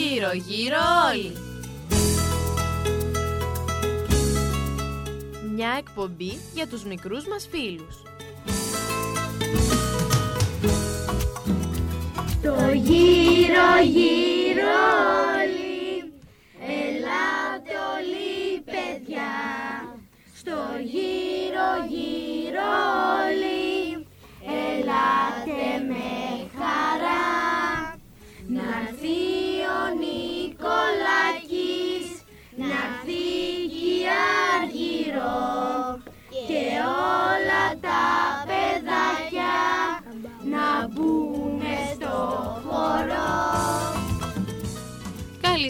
γύρω γύρω όλοι. Μια εκπομπή για τους μικρούς μας φίλους. Το γύρω γύρω όλοι, ελάτε όλοι παιδιά, στο γύρω γύρω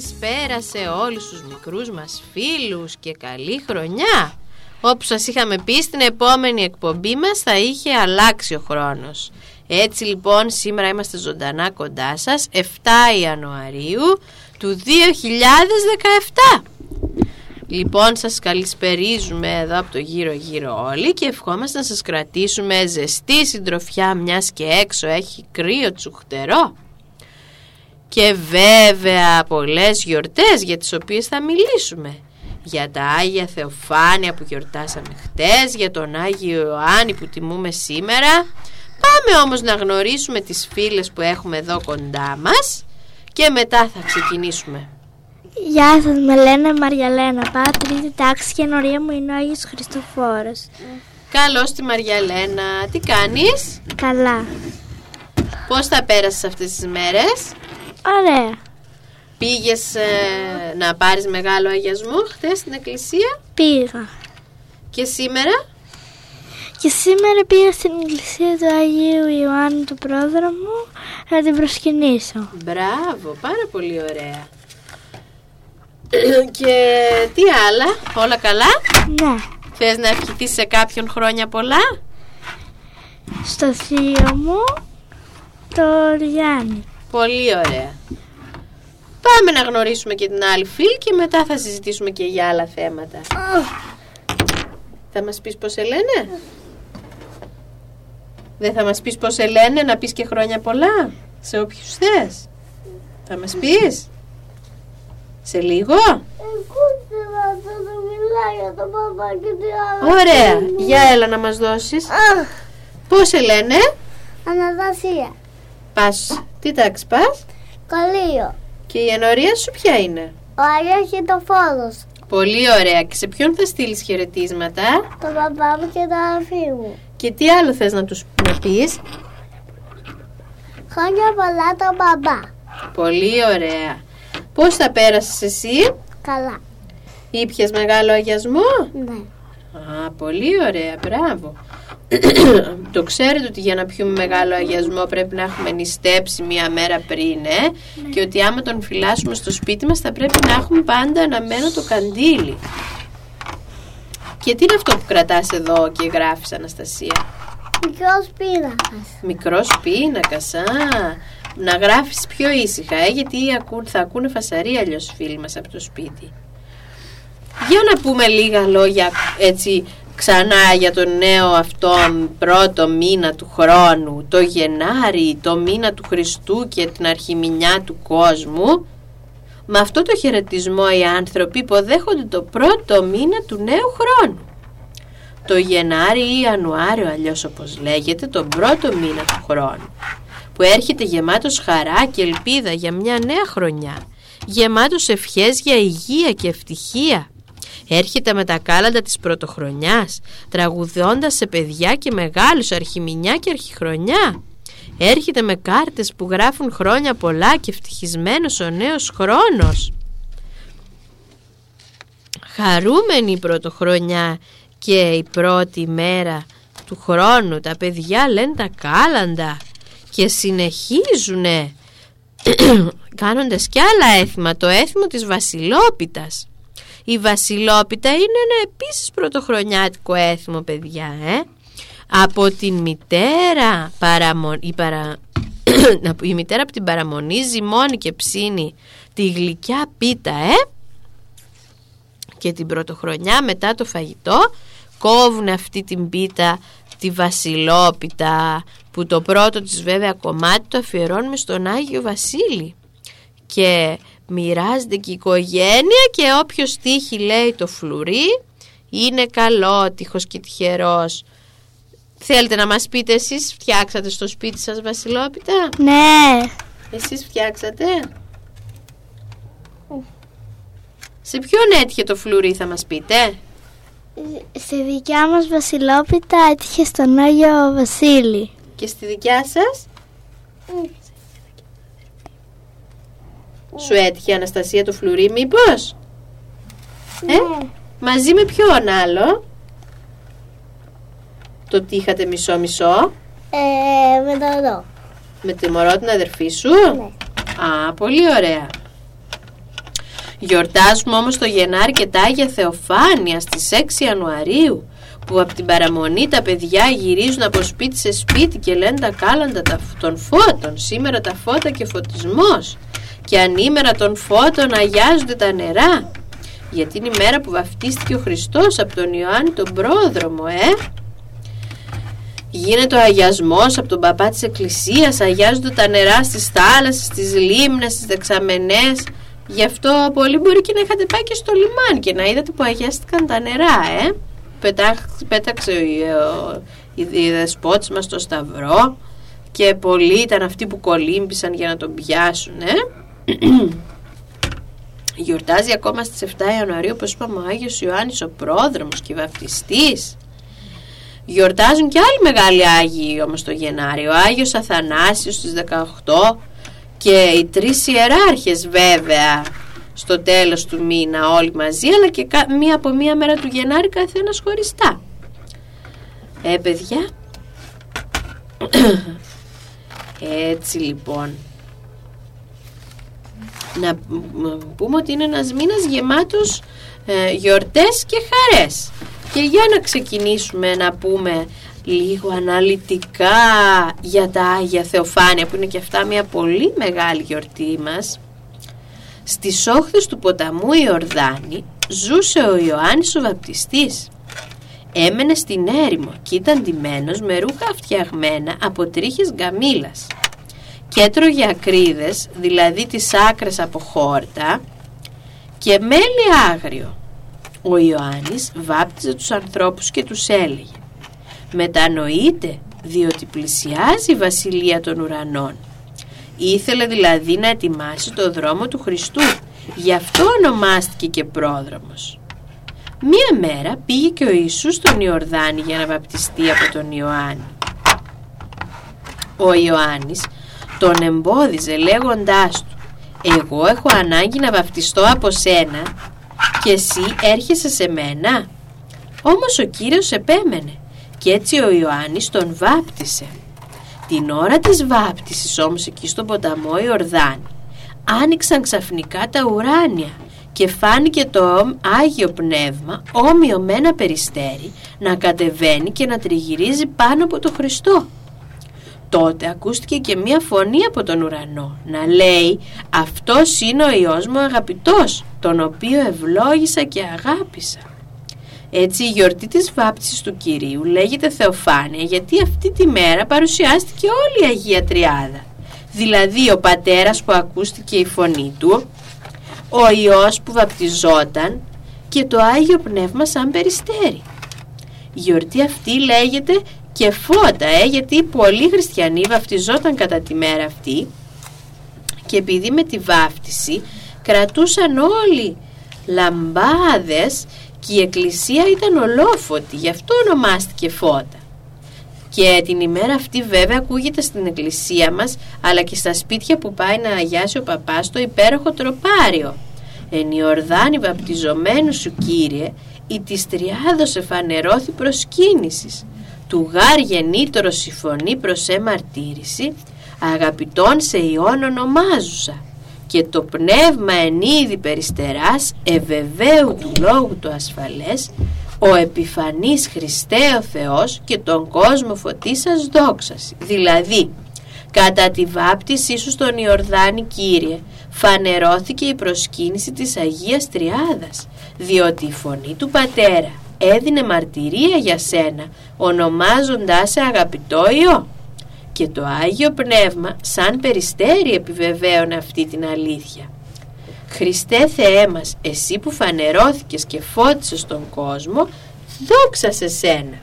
Καλησπέρα σε όλους τους μικρούς μας φίλους και καλή χρονιά. Όπως σας είχαμε πει στην επόμενη εκπομπή μας θα είχε αλλάξει ο χρόνος. Έτσι λοιπόν σήμερα είμαστε ζωντανά κοντά σας 7 Ιανουαρίου του 2017. Λοιπόν σας καλησπερίζουμε εδώ από το γύρω γύρω όλοι και ευχόμαστε να σας κρατήσουμε ζεστή συντροφιά μιας και έξω έχει κρύο τσουχτερό. Και βέβαια πολλές γιορτές για τις οποίες θα μιλήσουμε. Για τα Άγια Θεοφάνεια που γιορτάσαμε χτες, για τον Άγιο Ιωάννη που τιμούμε σήμερα. Πάμε όμως να γνωρίσουμε τις φίλες που έχουμε εδώ κοντά μας και μετά θα ξεκινήσουμε. Γεια σας, με λένε Μαριαλένα, πάω τρίτη τάξη και ενορία μου είναι ο Άγιος Χριστοφόρος. Καλώς τη Μαριαλένα, τι κάνεις, Καλά. πώς θα πέρασες αυτές τις μέρες; Ωραία. Πήγες ε, να πάρεις μεγάλο αγιασμό χτες στην εκκλησία; Πήγα. και σήμερα; Και σήμερα πήγα στην εκκλησία του Αγίου Ιωάννη του πρόδρομου να την προσκυνήσω. Μπράβο, πάρα πολύ ωραία. και τι άλλα, όλα καλά; Ναι. Θες να ευχηθείς σε κάποιον χρόνια πολλά; Στο θείο μου, το Γιάννη. Πολύ ωραία. Πάμε να γνωρίσουμε και την άλλη φίλη και μετά θα συζητήσουμε και για άλλα θέματα. Θα μας πεις πώς σε λένε; Δεν θα μας πεις πώς σε λένε να πεις και χρόνια πολλά σε όποιους θες. Θα μας πεις; Σε λίγο; Εγώ θέλω να μιλάει για τον παπά και τι άλλο. Ωραία. Για έλα να μας δώσεις. Πώς σε λένε; Αναδασία. Πας. Τι τάξη πας; Καλείο. Και η ενορία σου ποια είναι; Ο Άγιος και το φόδος. Πολύ ωραία. Και σε ποιον θα στείλεις χαιρετίσματα; Το παπά μου και το αδερφή μου. Και τι άλλο θες να τους να πεις; Χρόνια πολλά τον μπαμπά. Πολύ ωραία. Πώς θα πέρασες εσύ; Καλά. Ήπιες μεγάλο αγιασμό; Ναι. Α, πολύ ωραία. Μπράβο. το ξέρετε ότι για να πιούμε μεγάλο αγιασμό πρέπει να έχουμε νηστέψει μία μέρα πριν, ε; Και ότι άμα τον φυλάσσουμε στο σπίτι μας θα πρέπει να έχουμε πάντα αναμένο το καντήλι. Και τι είναι αυτό που κρατάς εδώ και γράφεις Αναστασία; Μικρός πίνακας. Μικρός πίνακας, α, να γράφεις πιο ήσυχα, ε, γιατί ακού- θα ακούνε φασαρία αλλιώς οι φίλοι μας από το σπίτι. Για να πούμε λίγα λόγια έτσι ξανά για τον νέο αυτόν πρώτο μήνα του χρόνου, το Γενάρη, το μήνα του Χριστού και την αρχιμηνιά του κόσμου. Με αυτό το χαιρετισμό οι άνθρωποι υποδέχονται το πρώτο μήνα του νέου χρόνου. Το Γενάρη ή Ιανουάριο αλλιώς όπως λέγεται, τον πρώτο μήνα του χρόνου που έρχεται γεμάτος χαρά και ελπίδα για μια νέα χρονιά γεμάτος ευχές για υγεία και ευτυχία έρχεται με τα κάλαντα της πρωτοχρονιάς τραγουδώντας σε παιδιά και μεγάλους αρχιμηνιά και αρχιχρονιά. Έρχεται με κάρτες που γράφουν χρόνια πολλά και ευτυχισμένος ο νέος χρόνος. Χαρούμενη η πρωτοχρονιά και η πρώτη μέρα του χρόνου. Τα παιδιά λένε τα κάλαντα και συνεχίζουνε κάνοντας κι άλλα έθιμα. Το έθιμο της βασιλόπιτας η βασιλόπιτα είναι ένα επίσης πρωτοχρονιάτικο έθιμο παιδιά ε; από την μητέρα παραμο... η, παρα... η μητέρα από την παραμονή ζυμώνει και ψήνει τη γλυκιά πίτα ε; και την πρωτοχρονιά μετά το φαγητό κόβουν αυτή την πίτα τη βασιλόπιτα που το πρώτο της βέβαια κομμάτι το αφιερώνουμε στον Άγιο Βασίλη. Και μοιράζεται και η οικογένεια και όποιος τύχει λέει το φλουρί είναι καλότυχος και τυχερός. Θέλετε να μας πείτε εσείς φτιάξατε στο σπίτι σας βασιλόπιτα; Ναι. Εσείς φτιάξατε; Σε ποιον έτυχε το φλουρί θα μας πείτε; Στη δικιά μας βασιλόπιτα έτυχε στον Άγιο Βασίλη. Και στη δικιά σας; Σου έτυχε Αναστασία το φλουρί μήπως; Ε; Ναι. Μαζί με ποιον άλλο; Το τι είχατε μισό μισό. Ε, με το εδώ. Με τη μωρό την αδερφή σου; Ναι. Α, πολύ ωραία. Γιορτάζουμε όμως το Γενάρη και τα Άγια Θεοφάνεια στις 6 Ιανουαρίου που από την παραμονή τα παιδιά γυρίζουν από σπίτι σε σπίτι και λένε τα κάλαντα τα- των φώτων. Σήμερα τα φώτα και φωτισμός. Και ανήμερα των φώτων αγιάζονται τα νερά. Γιατί είναι η μέρα που βαφτίστηκε ο Χριστός από τον Ιωάννη τον πρόδρομο, ε; Γίνεται ο αγιασμός από τον παπά της εκκλησίας, αγιάζονται τα νερά στις θάλασσες, στις λίμνες, στις δεξαμενές. Γι' αυτό πολύ μπορεί και να είχατε πάει και στο λιμάνι και να είδατε που αγιάστηκαν τα νερά, ε; Πετά, πέταξε ο, ο, η, η δεσπότης μας στο σταυρό και πολλοί ήταν αυτοί που κολύμπησαν για να τον πιάσουν, ε; Γιορτάζει ακόμα στις 7 Ιανουαρίου, όπως είπαμε, ο Άγιος Ιωάννης ο πρόδρομος και βαφτιστής. Γιορτάζουν και άλλοι μεγάλοι Άγιοι όμως το Γενάρη. Ο Άγιος Αθανάσιος στις 18 και οι τρεις ιεράρχες βέβαια στο τέλος του μήνα όλοι μαζί αλλά και κα- μία από μία μέρα του Γενάρη καθένας χωριστά. Ε παιδιά. Έτσι λοιπόν. Να μ- πούμε ότι είναι ένας μήνας γεμάτος ε, γιορτές και χαρές. Και για να ξεκινήσουμε να πούμε λίγο αναλυτικά για τα Άγια Θεοφάνεια που είναι και αυτά μια πολύ μεγάλη γιορτή μας. Στις όχθες του ποταμού Ιορδάνη ζούσε ο Ιωάννης ο Βαπτιστής. Έμενε στην έρημο και ήταν ντυμένος με ρούχα φτιαγμένα από τρίχες γκαμίλας και έτρωγε ακρίδες, δηλαδή τις άκρες από χόρτα και μέλι άγριο. Ο Ιωάννης βάπτιζε τους ανθρώπους και τους έλεγε «Μετανοείτε, διότι πλησιάζει η Βασιλεία των Ουρανών». Ήθελε δηλαδή να ετοιμάσει το δρόμο του Χριστού, γι' αυτό ονομάστηκε και πρόδρομος. Μία μέρα πήγε και ο Ιησούς στον Ιορδάνη για να βαπτιστεί από τον Ιωάννη. Ο Ιωάννης τον εμπόδιζε λέγοντάς του «Εγώ έχω ανάγκη να βαπτιστώ από σένα και εσύ έρχεσαι σε μένα». Όμως ο Κύριος επέμενε και έτσι ο Ιωάννης τον βάπτισε. Την ώρα της βάπτισης όμως εκεί στον ποταμό Ιορδάνη άνοιξαν ξαφνικά τα ουράνια και φάνηκε το Άγιο Πνεύμα όμοιο με ένα περιστέρι να κατεβαίνει και να τριγυρίζει πάνω από το Χριστό. Τότε ακούστηκε και μία φωνή από τον ουρανό να λέει «Αυτός είναι ο Υιός μου αγαπητός, τον οποίο ευλόγησα και αγάπησα». Έτσι η γιορτή της βάπτισης του Κυρίου λέγεται Θεοφάνεια γιατί αυτή τη μέρα παρουσιάστηκε όλη η Αγία Τριάδα. Δηλαδή ο πατέρας που ακούστηκε η φωνή του, ο Υιός που βαπτιζόταν και το Άγιο Πνεύμα σαν περιστέρι. Η γιορτή αυτή λέγεται και φώτα, ε, γιατί πολλοί χριστιανοί βαφτιζόταν κατά τη μέρα αυτή και επειδή με τη βάφτιση κρατούσαν όλοι λαμπάδες και η εκκλησία ήταν ολόφωτη, γι' αυτό ονομάστηκε φώτα. Και την ημέρα αυτή βέβαια ακούγεται στην εκκλησία μας αλλά και στα σπίτια που πάει να αγιάσει ο παπάς το υπέροχο τροπάριο. Εν Ιορδάνη βαπτιζομένου σου Κύριε, η της τριάδος εφανερώθη προσκύνησης. Του γάρ γεννήτωρος η φωνή προς εμαρτύρηση, αγαπητών σε ιόν ονομάζουσα. Και το πνεύμα εν είδη περιστεράς, ευεβαίου του λόγου το ασφαλές, ο επιφανής Χριστέ ο Θεός και τον κόσμο φωτίσας δόξαση. Δηλαδή, κατά τη βάπτισή σου στον Ιορδάνη Κύριε, φανερώθηκε η προσκύνηση της Αγίας Τριάδας, διότι η φωνή του Πατέρα έδινε μαρτυρία για σένα, ονομάζοντάς σε αγαπητό Υιό. Και το Άγιο Πνεύμα σαν περιστέρι επιβεβαίωνε αυτή την αλήθεια. Χριστέ Θεέ μας, εσύ που φανερώθηκες και φώτισες τον κόσμο, δόξα σε σένα.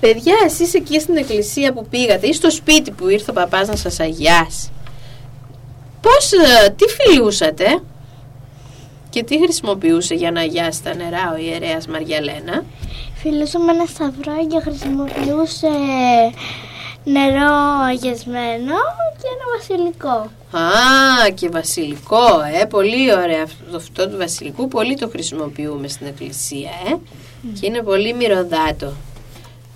Παιδιά, εσείς εκεί στην εκκλησία που πήγατε ή στο σπίτι που ήρθε ο παπάς να σας αγιάσει, πώς, ε, τι φιλούσατε και τι χρησιμοποιούσε για να αγιάσει τα νερά ο ιερέας Μαριαλένα; Φιλούσε με ένα σταυρό και χρησιμοποιούσε νερό αγιασμένο και ένα βασιλικό. Α, και βασιλικό, ε, πολύ ωραία αυτό, αυτό του βασιλικού, πολύ το χρησιμοποιούμε στην εκκλησία, ε, και είναι πολύ μυρωδάτο.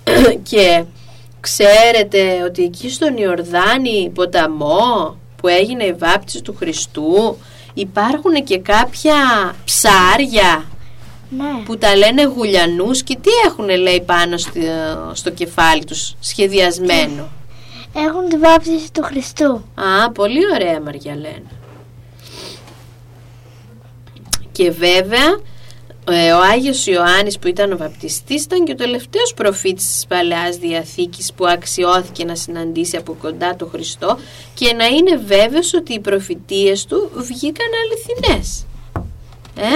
και ξέρετε ότι εκεί στον Ιορδάνη ποταμό που έγινε η βάπτιση του Χριστού υπάρχουν και κάποια ψάρια Ναι. που τα λένε γουλιανούς και τι έχουν λέει πάνω στο, στο κεφάλι τους σχεδιασμένο; Έχουν τη βάπτιση του Χριστού. Α, πολύ ωραία Μαριαλένα. Και βέβαια ε, ο Άγιος Ιωάννης που ήταν ο βαπτιστής ήταν και ο τελευταίος προφήτης της Παλαιάς Διαθήκης που αξιώθηκε να συναντήσει από κοντά τον Χριστό και να είναι βέβαιος ότι οι προφητείες του βγήκαν αληθινές. Ε;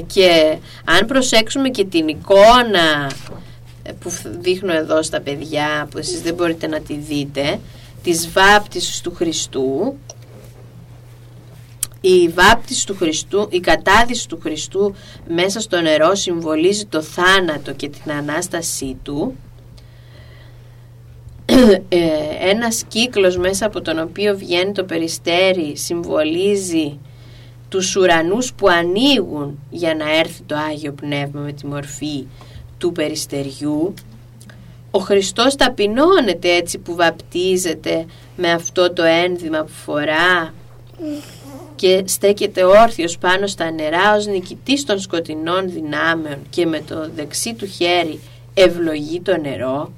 και αν προσέξουμε και την εικόνα ε, που φ- δείχνω εδώ στα παιδιά που εσείς δεν μπορείτε να τη δείτε της βάπτισης του Χριστού η βάπτιση του Χριστού, η κατάδυση του Χριστού μέσα στο νερό συμβολίζει το θάνατο και την Ανάστασή του. Ε, ένας κύκλος μέσα από τον οποίο βγαίνει το περιστέρι συμβολίζει τους ουρανούς που ανοίγουν για να έρθει το Άγιο Πνεύμα με τη μορφή του περιστεριού. Ο Χριστός ταπεινώνεται έτσι που βαπτίζεται με αυτό το ένδυμα που φορά και στέκεται όρθιος πάνω στα νερά ως νικητής των σκοτεινών δυνάμεων και με το δεξί του χέρι ευλογεί το νερό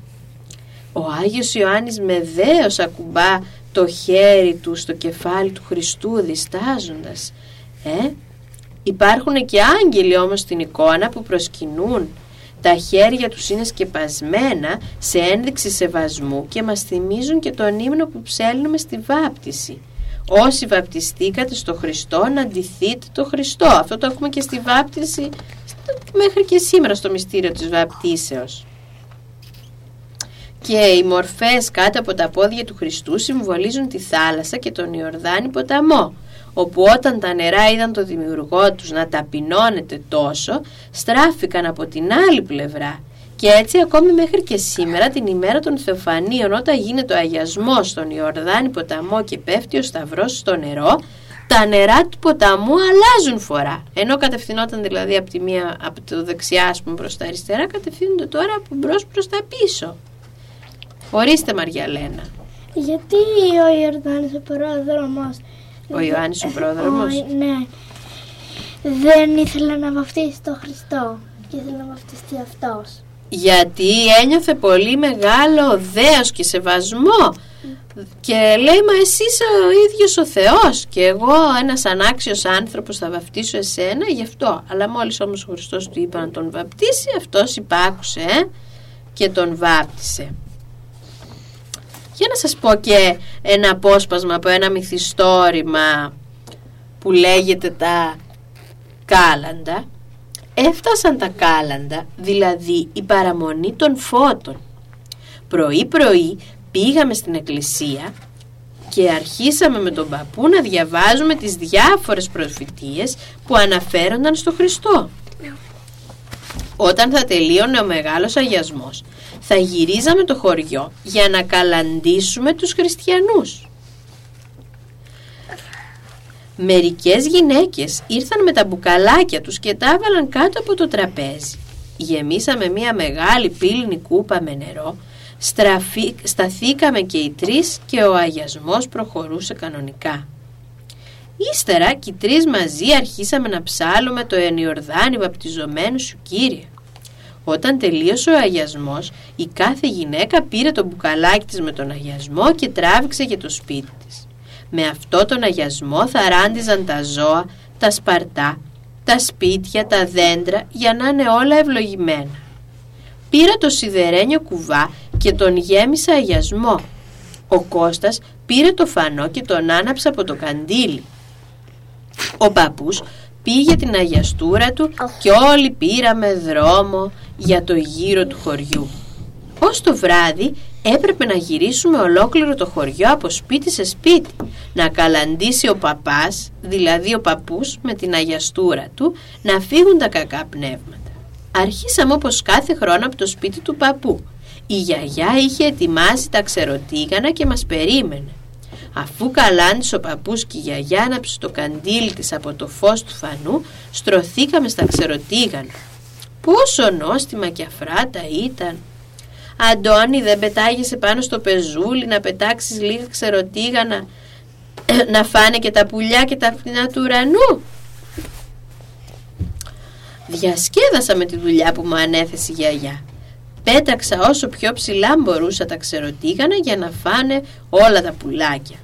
ο Άγιος Ιωάννης με δέος ακουμπά το χέρι του στο κεφάλι του Χριστού διστάζοντας ε; Υπάρχουν και άγγελοι όμως στην εικόνα που προσκυνούν τα χέρια τους είναι σκεπασμένα σε ένδειξη σεβασμού και μας θυμίζουν και τον ύμνο που ψέλνουμε στη βάπτιση. Όσοι βαπτιστήκατε στο Χριστό να ντυθείτε το Χριστό. Αυτό το έχουμε και στη βάπτιση μέχρι και σήμερα στο μυστήριο της βαπτίσεως. Και οι μορφές κάτω από τα πόδια του Χριστού συμβολίζουν τη θάλασσα και τον Ιορδάνη ποταμό όπου όταν τα νερά είδαν το δημιουργό τους να ταπεινώνεται τόσο, στράφηκαν από την άλλη πλευρά. Και έτσι ακόμη μέχρι και σήμερα την ημέρα των Θεοφανίων όταν γίνεται ο αγιασμός στον Ιορδάνη ποταμό και πέφτει ο σταυρός στο νερό, τα νερά του ποταμού αλλάζουν φορά. Ενώ κατευθυνόταν δηλαδή από, τη μία, από το δεξιά ας πούμε, προς τα αριστερά, κατευθύνονται τώρα από μπρος προς τα πίσω. Ορίστε Μαριαλένα. Γιατί ο Ιορδάνης ο πρόδρομος Ο Ιωάννης ο πρόδρομος; Ο- ναι. Δεν ήθελε να βαφτίσει τον Χριστό και ήθελε να βαφτιστεί αυτός. Γιατί ένιωθε πολύ μεγάλο δέος και σεβασμό. Και λέει μα εσύ είσαι ο ίδιος ο Θεός και εγώ ένας ανάξιος άνθρωπος θα βαπτίσω εσένα γι' αυτό αλλά μόλις όμως ο Χριστός του είπε να τον βαπτίσει αυτός υπάκουσε ε, και τον βάπτισε. Για να σας πω και ένα απόσπασμα από ένα μυθιστόρημα που λέγεται τα κάλαντα Έφτασαν τα κάλαντα, δηλαδή η παραμονή των φώτων. Πρωί-πρωί πήγαμε στην εκκλησία και αρχίσαμε με τον παππού να διαβάζουμε τις διάφορες προφητείες που αναφέρονταν στο Χριστό. Όταν θα τελείωνε ο μεγάλος αγιασμός, θα γυρίζαμε το χωριό για να καλαντήσουμε τους χριστιανούς. Μερικές γυναίκες ήρθαν με τα μπουκαλάκια τους και τα έβαλαν κάτω από το τραπέζι. Γεμίσαμε μια μεγάλη πύληνη κούπα με νερό, στραφή, σταθήκαμε και οι τρεις και ο αγιασμός προχωρούσε κανονικά. Ύστερα και οι τρεις μαζί αρχίσαμε να ψάλουμε το ενιορδάνι βαπτιζομένου σου Κύριε. Όταν τελείωσε ο αγιασμός, η κάθε γυναίκα πήρε το μπουκαλάκι της με τον αγιασμό και τράβηξε για το σπίτι της. Με αυτό τον αγιασμό θα ράντιζαν τα ζώα, τα σπαρτά, τα σπίτια, τα δέντρα για να είναι όλα ευλογημένα. Πήρα το σιδερένιο κουβά και τον γέμισα αγιασμό. Ο Κώστας πήρε το φανό και τον άναψε από το καντήλι. Ο παππούς πήγε την αγιαστούρα του και όλοι πήραμε δρόμο για το γύρο του χωριού. Ως το βράδυ έπρεπε να γυρίσουμε ολόκληρο το χωριό από σπίτι σε σπίτι να καλαντήσει ο παπάς, δηλαδή ο παππούς με την αγιαστούρα του να φύγουν τα κακά πνεύματα. Αρχίσαμε όπως κάθε χρόνο από το σπίτι του παππού. Η γιαγιά είχε ετοιμάσει τα ξεροτήγανα και μας περίμενε. Αφού καλάντησε ο παππούς και η γιαγιά άναψε το καντήλι της από το φως του φανού, στρωθήκαμε στα ξεροτήγανα. Πόσο νόστιμα και αφράτα ήταν. Αντώνη δεν πετάγεσαι πάνω στο πεζούλι να πετάξεις λίγα ξεροτήγανα να φάνε και τα πουλιά και τα φθηνά του ουρανού. Διασκέδασα με τη δουλειά που μου ανέθεσε η γιαγιά. Πέταξα όσο πιο ψηλά μπορούσα τα ξεροτήγανα για να φάνε όλα τα πουλάκια.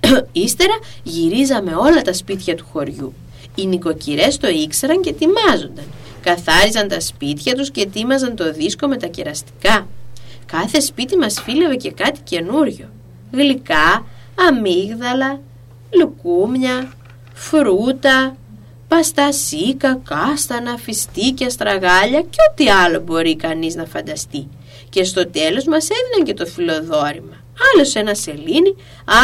Ύστερα γυρίζαμε όλα τα σπίτια του χωριού. Οι νοικοκυρές το ήξεραν και ετοιμάζονταν. Καθάριζαν τα σπίτια τους και ετοίμαζαν το δίσκο με τα κεραστικά. Κάθε σπίτι μας φίλευε και κάτι καινούριο. Γλυκά, αμύγδαλα, λουκούμια, φρούτα, παστασίκα, κάστανα, φιστίκια, στραγάλια και ό,τι άλλο μπορεί κανείς να φανταστεί. Και στο τέλος μας έδιναν και το φιλοδόρημα. Άλλος ένα σελήνι,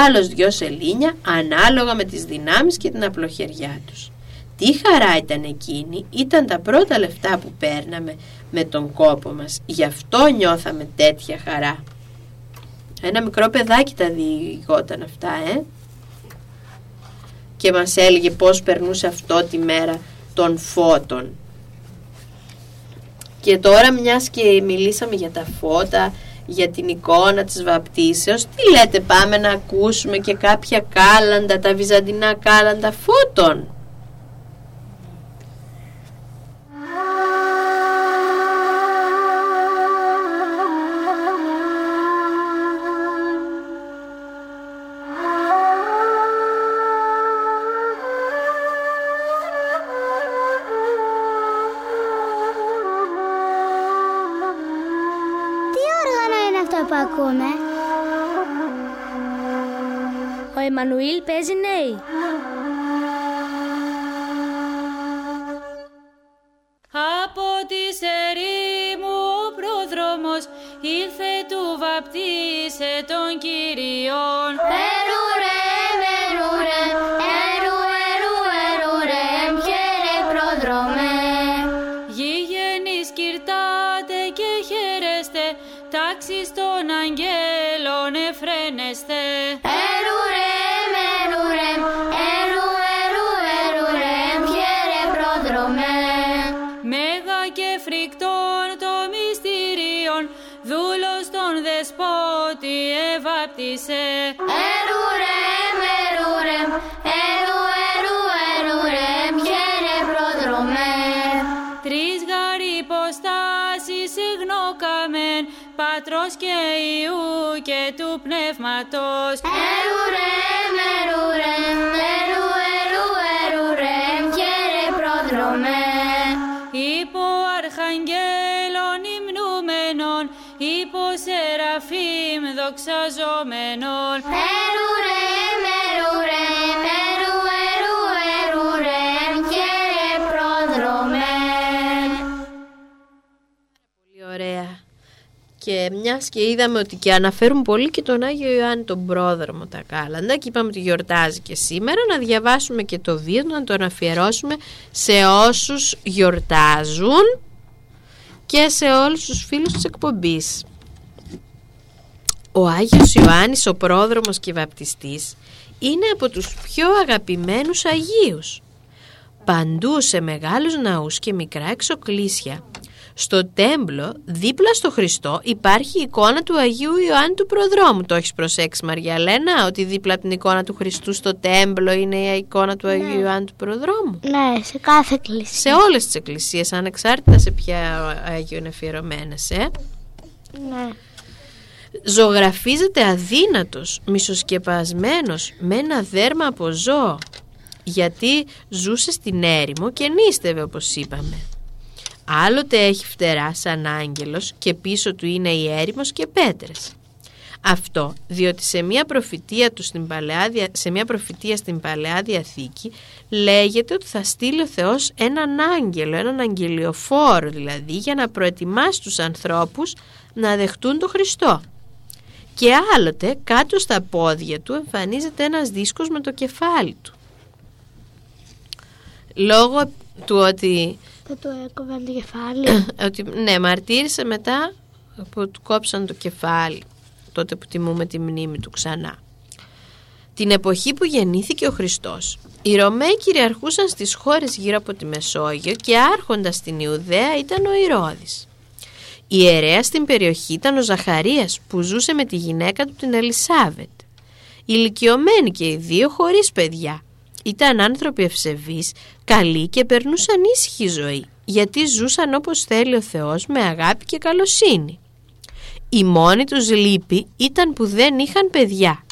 άλλος δυο σελήνια, ανάλογα με τις δυνάμεις και την απλοχεριά τους. Τι χαρά ήταν εκείνη, ήταν τα πρώτα λεφτά που παίρναμε με τον κόπο μας. Γι' αυτό νιώθαμε τέτοια χαρά. Ένα μικρό παιδάκι τα διηγόταν αυτά, ε και μας έλεγε πώς περνούσε αυτό τη μέρα των φώτων. Και τώρα μιας και μιλήσαμε για τα φώτα, για την εικόνα της βαπτίσεως, τι λέτε πάμε να ακούσουμε και κάποια κάλαντα, τα βυζαντινά κάλαντα φώτων. Εμμανουήλ παίζει νέοι. Και Ιού και του Πνεύματος. Ερουρέ, ερουρέ, ερου, ερου, ερουρέ, πιέρε πρόδρομε. Υπό αρχαγγέλων υμνούμενων, υπό σεραφείμ δοξαζόμενων. Ερουρέ, Και μιας και είδαμε ότι και αναφέρουν πολύ και τον Άγιο Ιωάννη τον πρόδρομο τα κάλαντα και είπαμε ότι γιορτάζει και σήμερα να διαβάσουμε και το βίο του, να τον αφιερώσουμε σε όσους γιορτάζουν και σε όλους τους φίλους της εκπομπής. Ο Άγιος Ιωάννης ο πρόδρομος και βαπτιστής είναι από τους πιο αγαπημένους Αγίους. Παντού σε μεγάλους ναούς και μικρά εξοκλήσια στο τέμπλο, δίπλα στο Χριστό, υπάρχει η εικόνα του Αγίου Ιωάννη του Προδρόμου. Το έχεις προσέξει Μαριαλένα, ότι δίπλα από την εικόνα του Χριστού στο τέμπλο είναι η εικόνα του Αγίου Ιωάννη του Προδρόμου; Ναι, σε κάθε εκκλησία. Σε όλες τις εκκλησίες, ανεξάρτητα σε ποια Άγιο είναι αφιερωμένες, ε. Ναι. Ζωγραφίζεται αδύνατος, μισοσκεπασμένος, με ένα δέρμα από ζώο. Γιατί ζούσε στην έρημο και νίστευε όπως είπαμε. Άλλοτε έχει φτερά σαν άγγελος και πίσω του είναι η έρημος και πέτρες. Αυτό διότι σε μια προφητεία, του στην Παλαιά, Δια- σε μια προφητεία στην Παλαιά Διαθήκη λέγεται ότι θα στείλει ο Θεός έναν άγγελο, έναν αγγελιοφόρο δηλαδή για να προετοιμάσει τους ανθρώπους να δεχτούν τον Χριστό. Και άλλοτε κάτω στα πόδια του εμφανίζεται ένας δίσκος με το κεφάλι του. Λόγω του ότι Δεν του έκοβαν το κεφάλι. ότι ναι, μαρτύρησε μετά που του κόψαν το κεφάλι τότε που τιμούμε τη μνήμη του ξανά. Την εποχή που γεννήθηκε ο Χριστός, οι Ρωμαίοι κυριαρχούσαν στις χώρες γύρω από τη Μεσόγειο και άρχοντας στην Ιουδαία ήταν ο Ηρώδης. Η ιερέα στην περιοχή ήταν ο Ζαχαρίας που ζούσε με τη γυναίκα του την Ελισάβετ. Ηλικιωμένοι και οι δύο χωρίς παιδιά. Ήταν άνθρωποι ευσεβείς, καλοί και περνούσαν ήσυχη ζωή, γιατί ζούσαν όπως θέλει ο Θεός με αγάπη και καλοσύνη. Η μόνη τους λύπη ήταν που δεν είχαν παιδιά.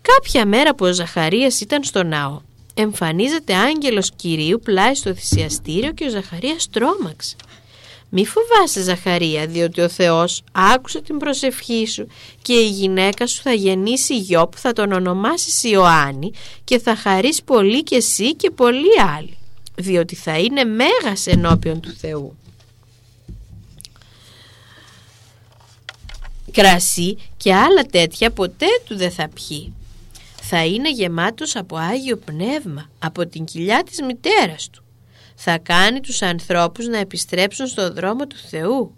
Κάποια μέρα που ο Ζαχαρίας ήταν στο ναό, εμφανίζεται άγγελος Κυρίου πλάι στο θυσιαστήριο και ο Ζαχαρίας τρόμαξε. Μη φοβάσαι Ζαχαρία διότι ο Θεός άκουσε την προσευχή σου και η γυναίκα σου θα γεννήσει γιο που θα τον ονομάσεις Ιωάννη και θα χαρείς πολύ και εσύ και πολλοί άλλοι διότι θα είναι μέγας ενώπιον του Θεού. Κρασί και άλλα τέτοια ποτέ του δεν θα πιει. Θα είναι γεμάτος από Άγιο Πνεύμα, από την κοιλιά της μητέρας του. Θα κάνει τους ανθρώπους να επιστρέψουν στον δρόμο του Θεού.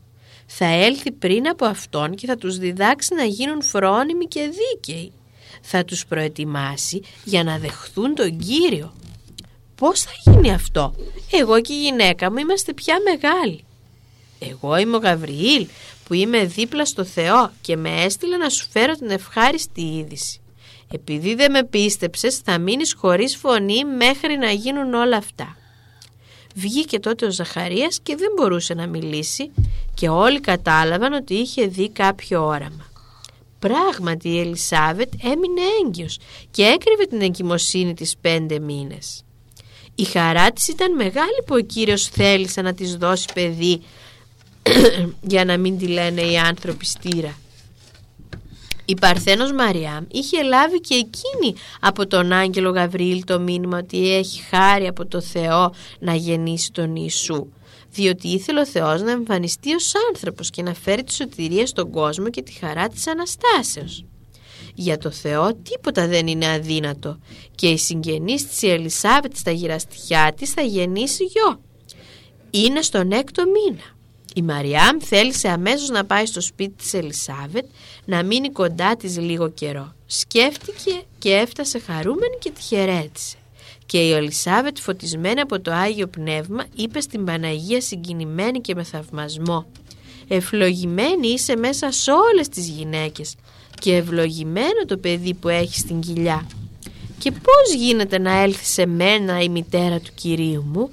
Θα έλθει πριν από Αυτόν και θα τους διδάξει να γίνουν φρόνιμοι και δίκαιοι. Θα τους προετοιμάσει για να δεχθούν τον Κύριο. Πώς θα γίνει αυτό; Εγώ και η γυναίκα μου είμαστε πια μεγάλοι. Εγώ είμαι ο Γαβριήλ που είμαι δίπλα στο Θεό και με έστειλε να σου φέρω την ευχάριστη είδηση. Επειδή δεν με πίστεψες θα μείνεις χωρίς φωνή μέχρι να γίνουν όλα αυτά. Βγήκε τότε ο Ζαχαρίας και δεν μπορούσε να μιλήσει και όλοι κατάλαβαν ότι είχε δει κάποιο όραμα. Πράγματι η Ελισάβετ έμεινε έγκυος και έκρυβε την εγκυμοσύνη της πέντε μήνες. Η χαρά της ήταν μεγάλη που ο Κύριος θέλησε να της δώσει παιδί για να μην τη λένε οι άνθρωποι στήρα. Η Παρθένος Μαριάμ είχε λάβει και εκείνη από τον άγγελο Γαβριήλ το μήνυμα ότι έχει χάρη από το Θεό να γεννήσει τον Ιησού διότι ήθελε ο Θεός να εμφανιστεί ως άνθρωπος και να φέρει τη σωτηρία στον κόσμο και τη χαρά της Αναστάσεως. Για το Θεό τίποτα δεν είναι αδύνατο και η συγγενής της η Ελισάβετ στα γυραστιχιά της θα γεννήσει γιο. Είναι στον έκτο μήνα. Η Μαριάμ θέλησε αμέσως να πάει στο σπίτι της Ελισάβετ να μείνει κοντά της λίγο καιρό. Σκέφτηκε και έφτασε χαρούμενη και τη χαιρέτησε. Και η Ελισάβετ φωτισμένη από το Άγιο Πνεύμα είπε στην Παναγία συγκινημένη και με θαυμασμό «Ευλογημένη είσαι μέσα σε όλες τις γυναίκες και ευλογημένο το παιδί που έχεις στην κοιλιά. Και πώς γίνεται να έλθεις σε μένα η μητέρα του Κυρίου μου»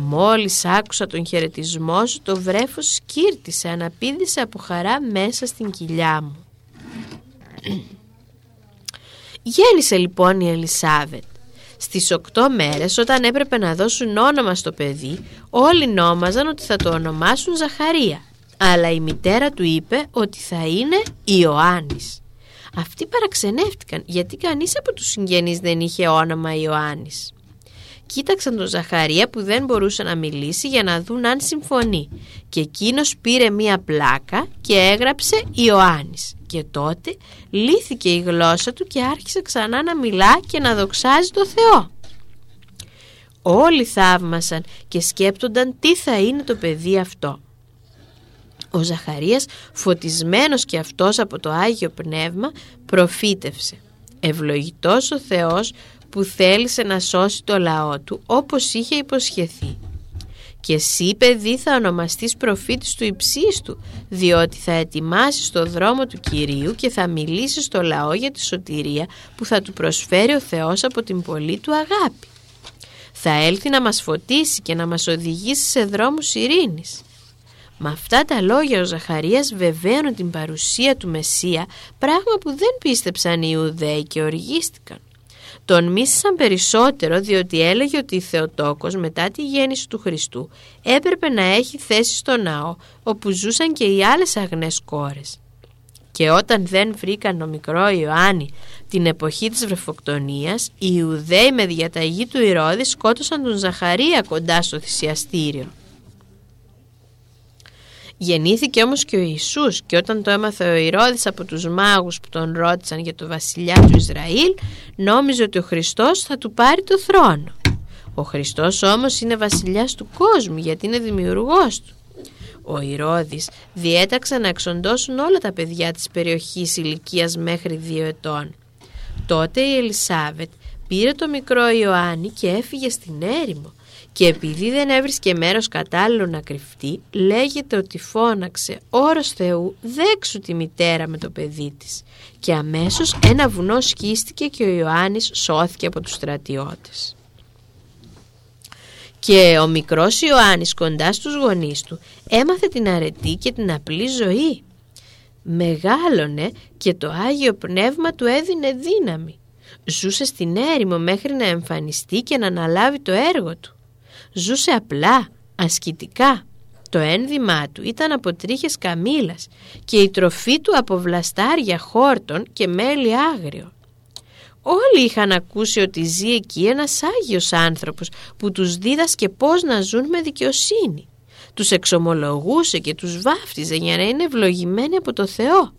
Μόλις άκουσα τον χαιρετισμό σου το βρέφος σκύρτησε αναπήδησε από χαρά μέσα στην κοιλιά μου. Γέννησε λοιπόν η Ελισάβετ. Στις οκτώ μέρες όταν έπρεπε να δώσουν όνομα στο παιδί όλοι νόμαζαν ότι θα το ονομάσουν Ζαχαρία αλλά η μητέρα του είπε ότι θα είναι Ιωάννης. Αυτοί παραξενεύτηκαν γιατί κανείς από τους συγγενείς δεν είχε όνομα Ιωάννης. Κοίταξαν τον Ζαχαρία που δεν μπορούσε να μιλήσει για να δουν αν συμφωνεί και εκείνος πήρε μία πλάκα και έγραψε Ιωάννης και τότε λύθηκε η γλώσσα του και άρχισε ξανά να μιλά και να δοξάζει το Θεό. Όλοι θαύμασαν και σκέπτονταν τι θα είναι το παιδί αυτό. Ο Ζαχαρίας φωτισμένος και αυτός από το Άγιο Πνεύμα προφήτευσε «Ευλογητός ο Θεός που θέλησε να σώσει το λαό του όπως είχε υποσχεθεί. Και εσύ παιδί θα ονομαστείς προφήτης του υψίστου διότι θα ετοιμάσεις το δρόμο του Κυρίου και θα μιλήσεις στο λαό για τη σωτηρία που θα του προσφέρει ο Θεός από την πολύ του αγάπη. Θα έλθει να μας φωτίσει και να μας οδηγήσει σε δρόμους ειρήνης. Με αυτά τα λόγια ο Ζαχαρίας βεβαίωνε την παρουσία του Μεσσία πράγμα που δεν πίστεψαν οι Ιουδαίοι και οργίστηκαν. Τον μίσησαν περισσότερο διότι έλεγε ότι η Θεοτόκος μετά τη γέννηση του Χριστού έπρεπε να έχει θέση στο ναό όπου ζούσαν και οι άλλες αγνές κόρες. και όταν δεν βρήκαν τον μικρό Ιωάννη την εποχή της βρεφοκτονίας, οι Ιουδαίοι με διαταγή του Ηρώδη σκότωσαν τον Ζαχαρία κοντά στο θυσιαστήριο. Γεννήθηκε όμως και ο Ιησούς και όταν το έμαθε ο Ηρώδης από τους μάγους που τον ρώτησαν για το βασιλιά του Ισραήλ νόμιζε ότι ο Χριστός θα του πάρει το θρόνο. Ο Χριστός όμως είναι βασιλιάς του κόσμου γιατί είναι δημιουργός του. Ο Ηρώδης διέταξε να εξοντώσουν όλα τα παιδιά της περιοχής ηλικίας μέχρι δύο ετών. Τότε η Ελισάβετ πήρε το μικρό Ιωάννη και έφυγε στην έρημο και επειδή δεν έβρισκε μέρος κατάλληλο να κρυφτεί λέγεται ότι φώναξε «Όρος Θεού δέξου τη μητέρα με το παιδί της» και αμέσως ένα βουνό σκίστηκε και ο Ιωάννης σώθηκε από τους στρατιώτες. Και ο μικρός Ιωάννης κοντά στους γονείς του έμαθε την αρετή και την απλή ζωή. Μεγάλωνε και το Άγιο Πνεύμα του έδινε δύναμη. Ζούσε στην έρημο μέχρι να εμφανιστεί και να αναλάβει το έργο του. Ζούσε απλά, ασκητικά. Το ένδυμά του ήταν από τρίχες καμήλας και η τροφή του από βλαστάρια χόρτων και μέλι άγριο. Όλοι είχαν ακούσει ότι ζει εκεί ένας Άγιος άνθρωπος που τους δίδασκε πώς να ζουν με δικαιοσύνη. Τους εξομολογούσε και τους βάφτιζε για να είναι ευλογημένοι από το Θεό.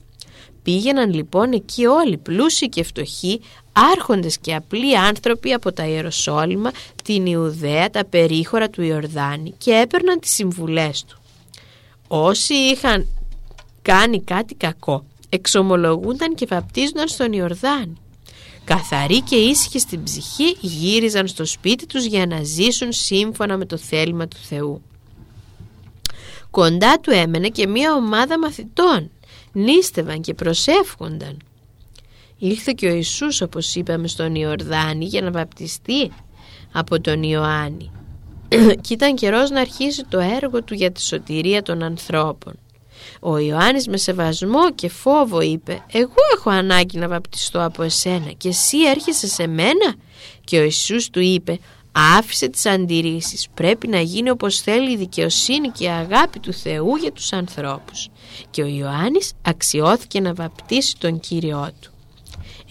Πήγαιναν λοιπόν εκεί όλοι πλούσιοι και φτωχοί, άρχοντες και απλοί άνθρωποι από τα Ιεροσόλυμα, την Ιουδαία, τα περίχωρα του Ιορδάνη και έπαιρναν τις συμβουλές του. Όσοι είχαν κάνει κάτι κακό, εξομολογούνταν και βαπτίζονταν στον Ιορδάνη. Καθαροί και ήσυχοι στην ψυχή γύριζαν στο σπίτι τους για να ζήσουν σύμφωνα με το θέλημα του Θεού. Κοντά του έμενε και μία ομάδα μαθητών. Νίστευαν και προσεύχονταν. Ήλθε και ο Ιησούς όπως είπαμε στον Ιορδάνη για να βαπτιστεί από τον Ιωάννη. και ήταν καιρός να αρχίσει το έργο του για τη σωτηρία των ανθρώπων. Ο Ιωάννης με σεβασμό και φόβο είπε «Εγώ έχω ανάγκη να βαπτιστώ από εσένα και εσύ έρχεσαι σε μένα» και ο Ιησούς του είπε «Άφησε τις αντιρρήσεις, πρέπει να γίνει όπως θέλει η δικαιοσύνη και η αγάπη του Θεού για τους ανθρώπους» και ο Ιωάννης αξιώθηκε να βαπτίσει τον Κύριό του.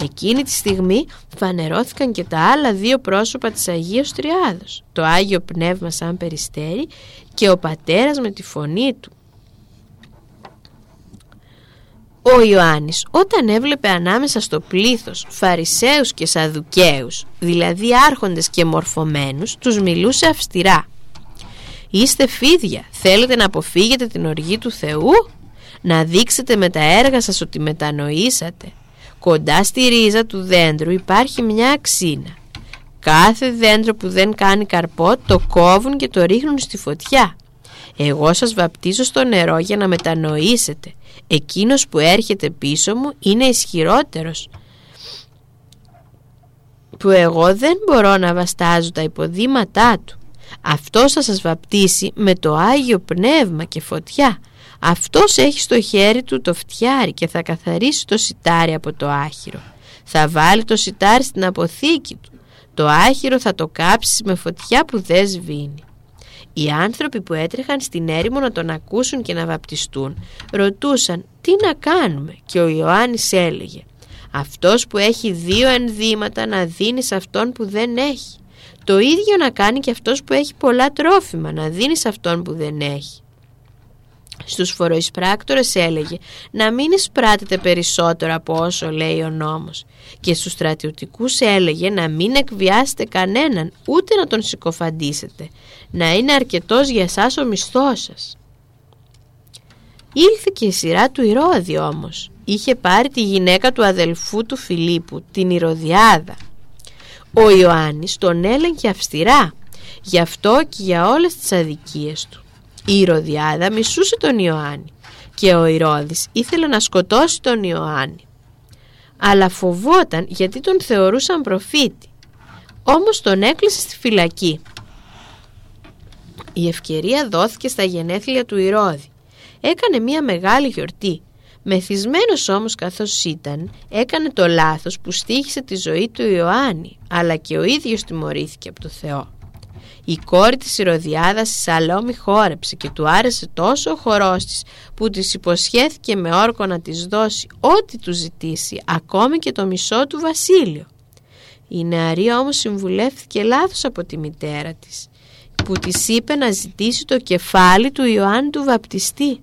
Εκείνη τη στιγμή φανερώθηκαν και τα άλλα δύο πρόσωπα της Αγίας Τριάδος, το Άγιο Πνεύμα σαν περιστέρι και ο Πατέρας με τη φωνή του. Ο Ιωάννης όταν έβλεπε ανάμεσα στο πλήθος φαρισαίους και σαδουκαίους, δηλαδή άρχοντες και μορφωμένους, τους μιλούσε αυστηρά. «Είστε φίδια, θέλετε να αποφύγετε την οργή του Θεού» να δείξετε με τα έργα σας ότι μετανοήσατε. Κοντά στη ρίζα του δέντρου υπάρχει μια αξίνα. Κάθε δέντρο που δεν κάνει καρπό το κόβουν και το ρίχνουν στη φωτιά. Εγώ σας βαπτίζω στο νερό για να μετανοήσετε. Εκείνος που έρχεται πίσω μου είναι ισχυρότερος που εγώ δεν μπορώ να βαστάζω τα υποδήματά του. Αυτό θα σας βαπτίσει με το Άγιο Πνεύμα και φωτιά αυτός έχει στο χέρι του το φτιάρι και θα καθαρίσει το σιτάρι από το άχυρο. Θα βάλει το σιτάρι στην αποθήκη του. Το άχυρο θα το κάψει με φωτιά που δεν σβήνει. Οι άνθρωποι που έτρεχαν στην έρημο να τον ακούσουν και να βαπτιστούν ρωτούσαν τι να κάνουμε και ο Ιωάννης έλεγε «Αυτός που έχει δύο ενδύματα να δίνει σε αυτόν που δεν έχει. Το ίδιο να κάνει και αυτός που έχει πολλά τρόφιμα να δίνει σε αυτόν που δεν έχει. Στους φοροεισπράκτορες έλεγε να μην εισπράτετε περισσότερο από όσο λέει ο νόμος και στους στρατιωτικούς έλεγε να μην εκβιάσετε κανέναν ούτε να τον συκοφαντήσετε, να είναι αρκετός για εσάς ο μισθός σας. Ήλθε και η σειρά του Ηρώδη όμως. Είχε πάρει τη γυναίκα του αδελφού του Φιλίππου, την Ηρωδιάδα. Ο Ιωάννης τον έλεγχε αυστηρά, γι' αυτό και για όλες τις αδικίες του. Η Ηρωδιάδα μισούσε τον Ιωάννη και ο Ηρώδης ήθελε να σκοτώσει τον Ιωάννη. Αλλά φοβόταν γιατί τον θεωρούσαν προφήτη. Όμως τον έκλεισε στη φυλακή. Η ευκαιρία δόθηκε στα γενέθλια του Ηρώδη. Έκανε μια μεγάλη γιορτή. Μεθυσμένος όμως καθώς ήταν, έκανε το λάθος που στήχησε τη ζωή του Ιωάννη, αλλά και ο ίδιος τιμωρήθηκε από το Θεό. Η κόρη της Ηρωδιάδας η Σαλόμη χόρεψε και του άρεσε τόσο ο χορός της που της υποσχέθηκε με όρκο να της δώσει ό,τι του ζητήσει, ακόμη και το μισό του βασίλειο. Η νεαρή όμως συμβουλεύθηκε λάθος από τη μητέρα της που της είπε να ζητήσει το κεφάλι του Ιωάννη του Βαπτιστή.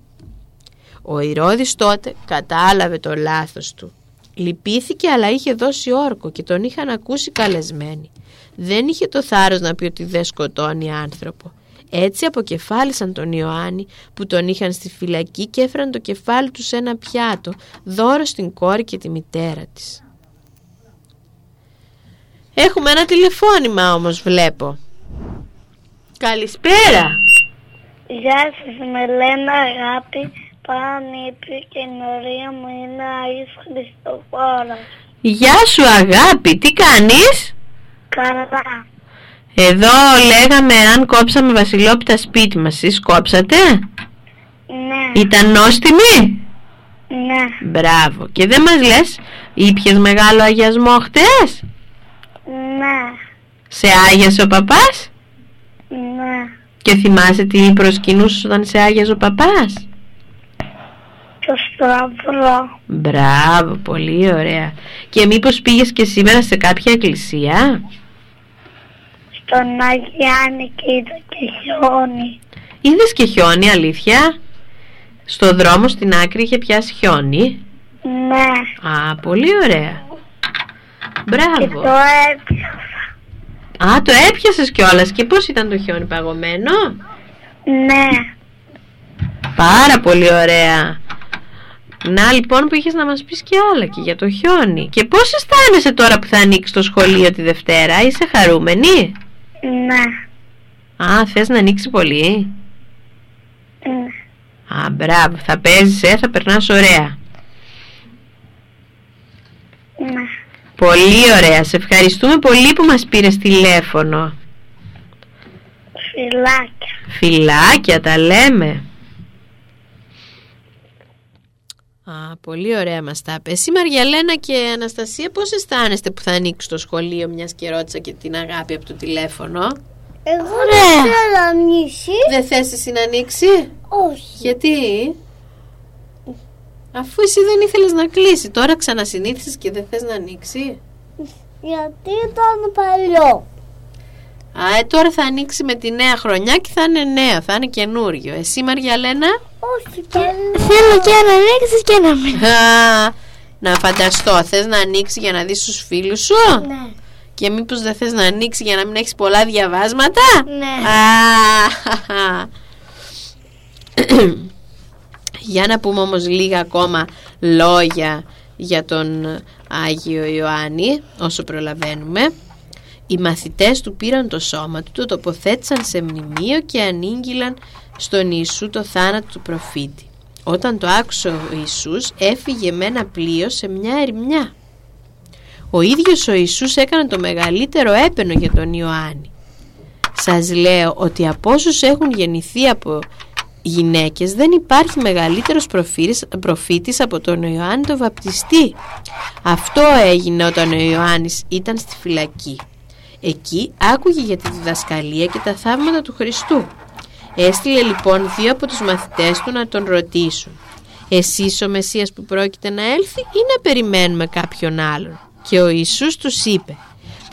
Ο Ηρώδης τότε κατάλαβε το λάθος του. Λυπήθηκε αλλά είχε δώσει όρκο και τον είχαν ακούσει καλεσμένοι. Δεν είχε το θάρρος να πει ότι δεν σκοτώνει άνθρωπο. Έτσι αποκεφάλισαν τον Ιωάννη που τον είχαν στη φυλακή και έφεραν το κεφάλι του σε ένα πιάτο, δώρο στην κόρη και τη μητέρα της. Έχουμε ένα τηλεφώνημα όμως βλέπω. Καλησπέρα. Γεια σας, με λένε Αγάπη, Πανίπη και η νορία μου είναι Αΐς Χριστοφόρος. Γεια σου αγάπη, τι κάνεις; Καλά. Εδώ λέγαμε αν κόψαμε βασιλόπιτα σπίτι μας, εσείς κόψατε; Ναι, Ήταν νόστιμη; ναι, Μπράβο. Και δεν μας λες, ήπιες μεγάλο αγιασμό χτες; ναι, Σε άγιασε ο παπάς; Ναι. Και θυμάσαι τι προσκυνούσες όταν σε άγιαζε ο παπάς; Το σταυρό. Μπράβο, πολύ ωραία. Και μήπως πήγες και σήμερα σε κάποια εκκλησία; Στον Αγιάννη και είδα και χιόνι. Είδες και χιόνι, αλήθεια; Στο δρόμο στην άκρη είχε πιάσει χιόνι; Ναι, Α, πολύ ωραία. και Μπράβο. το έπιασα. Α, το έπιασες κιόλας. Και πώς ήταν το χιόνι παγωμένο; Ναι, Πάρα πολύ ωραία. Να λοιπόν που είχες να μας πεις και άλλα και για το χιόνι. Και πώς αισθάνεσαι τώρα που θα ανοίξεις το σχολείο τη Δευτέρα, είσαι χαρούμενη; ναι, Α, θες να ανοίξει πολύ; ναι. Α, μπράβο, θα παίζεις, ε, θα περνάς ωραία. ναι. Πολύ ωραία, σε ευχαριστούμε πολύ που μας πήρες τηλέφωνο. Φιλάκια. Φιλάκια τα λέμε. Α, πολύ ωραία μας τα είπε. Εσύ Μαριαλένα και Αναστασία πώς αισθάνεστε που θα ανοίξει το σχολείο μιας και ρώτησα και την αγάπη από το τηλέφωνο; Εγώ δεν θέλω να ανοίξει. Δεν θες εσύ να ανοίξει; Όχι. Γιατί; Αφού εσύ δεν ήθελες να κλείσει, τώρα ξανασυνήθισες και δεν θες να ανοίξει. Γιατί ήταν παλιό. Α, ε, τώρα θα ανοίξει με τη νέα χρονιά και θα είναι νέο, θα είναι καινούριο. Εσύ Μαριαλένα; Όχι παλιό. Θέλω και να ανοίξεις και να μην. Α, να φανταστώ, θες να ανοίξει για να δεις τους φίλους σου; Ναι. Και μήπως δεν θες να ανοίξει για να μην έχεις πολλά διαβάσματα; Ναι. Α, για να πούμε όμως λίγα ακόμα λόγια για τον Άγιο Ιωάννη όσο προλαβαίνουμε. Οι μαθητές του πήραν το σώμα του, το τοποθέτησαν σε μνημείο και ανήγγυλαν στον Ιησού το θάνατο του προφήτη. Όταν το άκουσε ο Ιησούς έφυγε με ένα πλοίο σε μια ερημιά. Ο ίδιος ο Ιησούς έκανε το μεγαλύτερο έπαινο για τον Ιωάννη. Σας λέω ότι από όσους έχουν γεννηθεί από γυναίκες δεν υπάρχει μεγαλύτερος προφήτης, προφήτης από τον Ιωάννη τον Βαπτιστή. Αυτό έγινε όταν ο Ιωάννης ήταν στη φυλακή. Εκεί άκουγε για τη διδασκαλία και τα θαύματα του Χριστού. Έστειλε λοιπόν δύο από τους μαθητές του να τον ρωτήσουν «Εσείς ο Μεσσίας που πρόκειται να έλθει ή να περιμένουμε κάποιον άλλον» και ο Ιησούς τους είπε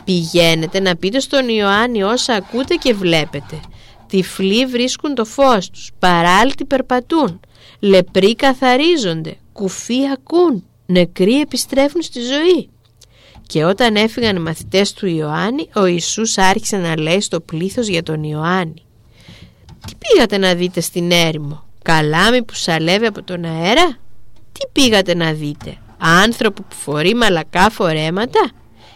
«Πηγαίνετε να πείτε στον Ιωάννη όσα ακούτε και βλέπετε. Τυφλοί βρίσκουν το φως τους, παράλυτοι περπατούν, λεπροί καθαρίζονται, κουφοί ακούν, νεκροί επιστρέφουν στη ζωή». Και όταν έφυγαν οι μαθητές του Ιωάννη, ο Ιησούς άρχισε να λέει στο πλήθος για τον Ιωάννη. Τι πήγατε να δείτε στην έρημο, καλάμι που σαλεύει από τον αέρα; Τι πήγατε να δείτε, άνθρωπο που φορεί μαλακά φορέματα;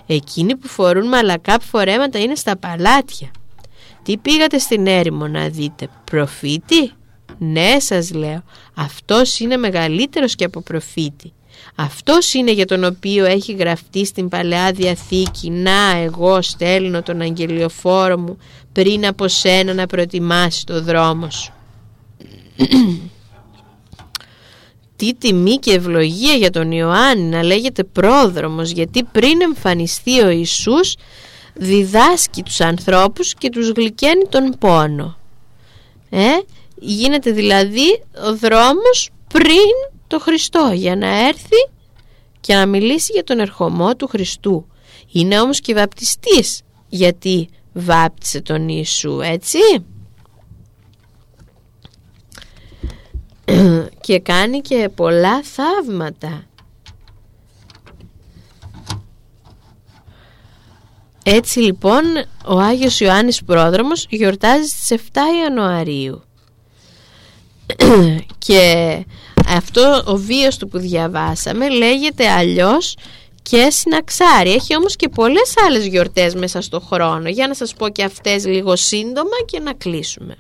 Εκείνοι που φορούν μαλακά φορέματα είναι στα παλάτια. Τι πήγατε στην έρημο να δείτε, προφήτη; Ναι σας λέω, αυτός είναι μεγαλύτερος και από προφήτη. Αυτός είναι για τον οποίο έχει γραφτεί στην Παλαιά Διαθήκη «Να εγώ στέλνω τον αγγελιοφόρο μου πριν από σένα να προετοιμάσει το δρόμο σου». Τι τιμή και ευλογία για τον Ιωάννη να λέγεται πρόδρομος γιατί πριν εμφανιστεί ο Ιησούς διδάσκει τους ανθρώπους και τους γλυκαίνει τον πόνο. Ε, γίνεται δηλαδή ο δρόμος πριν το Χριστό για να έρθει και να μιλήσει για τον ερχομό του Χριστού. Είναι όμως και βαπτιστής γιατί βάπτισε τον Ιησού έτσι και κάνει και πολλά θαύματα Έτσι λοιπόν ο Άγιος Ιωάννης Πρόδρομος γιορτάζει στις 7 Ιανουαρίου και αυτό ο βίος του που διαβάσαμε λέγεται αλλιώς και συναξάρι. Έχει όμως και πολλές άλλες γιορτές μέσα στο χρόνο. Για να σας πω και αυτές λίγο σύντομα και να κλείσουμε.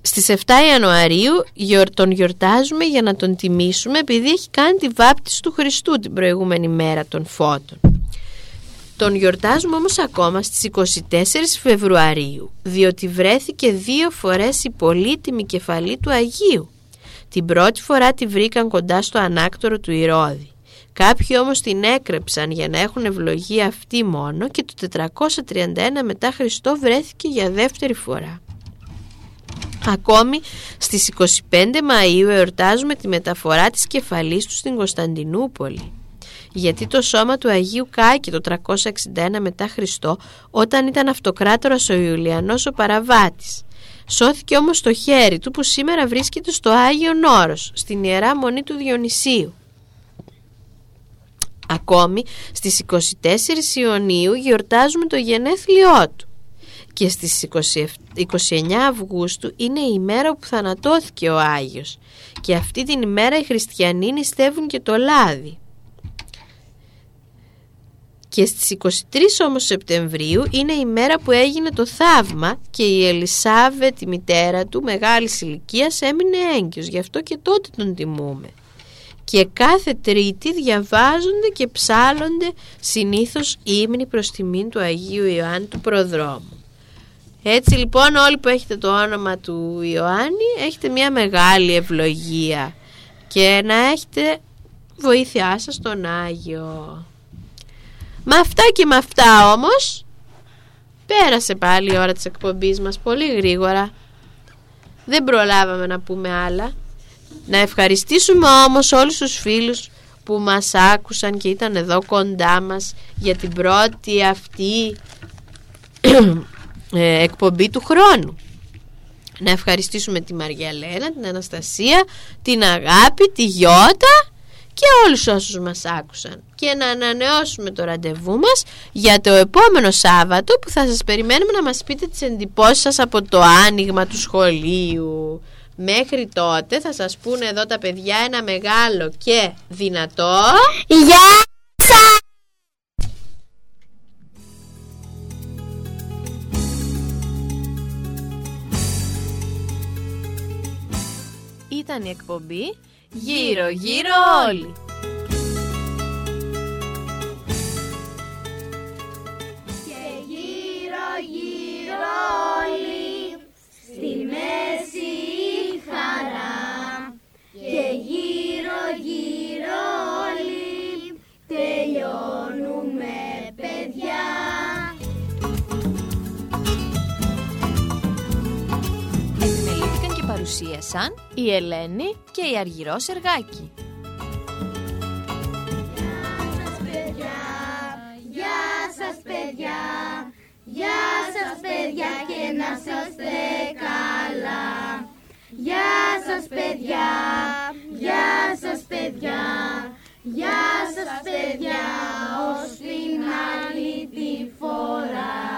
Στις 7 Ιανουαρίου τον γιορτάζουμε για να τον τιμήσουμε επειδή έχει κάνει τη βάπτιση του Χριστού την προηγούμενη μέρα των φώτων. Τον γιορτάζουμε όμως ακόμα στις 24 Φεβρουαρίου διότι βρέθηκε δύο φορές η πολύτιμη κεφαλή του Αγίου. Την πρώτη φορά τη βρήκαν κοντά στο ανάκτορο του Ηρώδη. Κάποιοι όμως την έκρεψαν για να έχουν ευλογία αυτή μόνο και το 431 μετά Χριστό βρέθηκε για δεύτερη φορά. Ακόμη στις 25 Μαΐου εορτάζουμε τη μεταφορά της κεφαλής του στην Κωνσταντινούπολη. Γιατί το σώμα του Αγίου κάκι το 361 μετά Χριστό όταν ήταν αυτοκράτορας ο Ιουλιανός ο Παραβάτης. Σώθηκε όμως το χέρι του που σήμερα βρίσκεται στο Άγιο Όρος, στην Ιερά Μονή του Διονυσίου. Ακόμη στις 24 Ιουνίου γιορτάζουμε το γενέθλιό του και στις 29 Αυγούστου είναι η ημέρα που θανατώθηκε ο Άγιος και αυτή την ημέρα οι χριστιανοί νηστεύουν και το λάδι. Και στις 23 όμως Σεπτεμβρίου είναι η μέρα που έγινε το θαύμα και η Ελισάβε, τη μητέρα του, μεγάλης ηλικίας, έμεινε έγκυος. Γι' αυτό και τότε τον τιμούμε. Και κάθε τρίτη διαβάζονται και ψάλλονται συνήθως ύμνοι προς τιμήν του Αγίου Ιωάννη του Προδρόμου. Έτσι λοιπόν όλοι που έχετε το όνομα του Ιωάννη έχετε μια μεγάλη ευλογία και να έχετε βοήθειά σας τον Άγιο. Με αυτά και με αυτά όμως. Πέρασε πάλι η ώρα της εκπομπής μας πολύ γρήγορα. Δεν προλάβαμε να πούμε άλλα. Να ευχαριστήσουμε όμως όλους τους φίλους που μας άκουσαν και ήταν εδώ κοντά μας για την πρώτη αυτή ε, εκπομπή του χρόνου. Να ευχαριστήσουμε τη Μαριαλένα, την Αναστασία, την Αγάπη, τη Γιώτα και όλους όσους μας άκουσαν και να ανανεώσουμε το ραντεβού μας για το επόμενο Σάββατο που θα σας περιμένουμε να μας πείτε τις εντυπώσεις σας από το άνοιγμα του σχολείου. Μέχρι τότε θα σας πούνε εδώ τα παιδιά ένα μεγάλο και δυνατό Γεια σας! Ήταν η εκπομπή Γύρω γύρω όλοι. Παρουσίασαν η Ελένη και η Αργυρός Σεργάκη. Γεια σας παιδιά, γεια σας παιδιά και να είστε καλά. Γεια σας παιδιά, γεια σας παιδιά, γεια σας παιδιά, ως την άλλη τη φορά.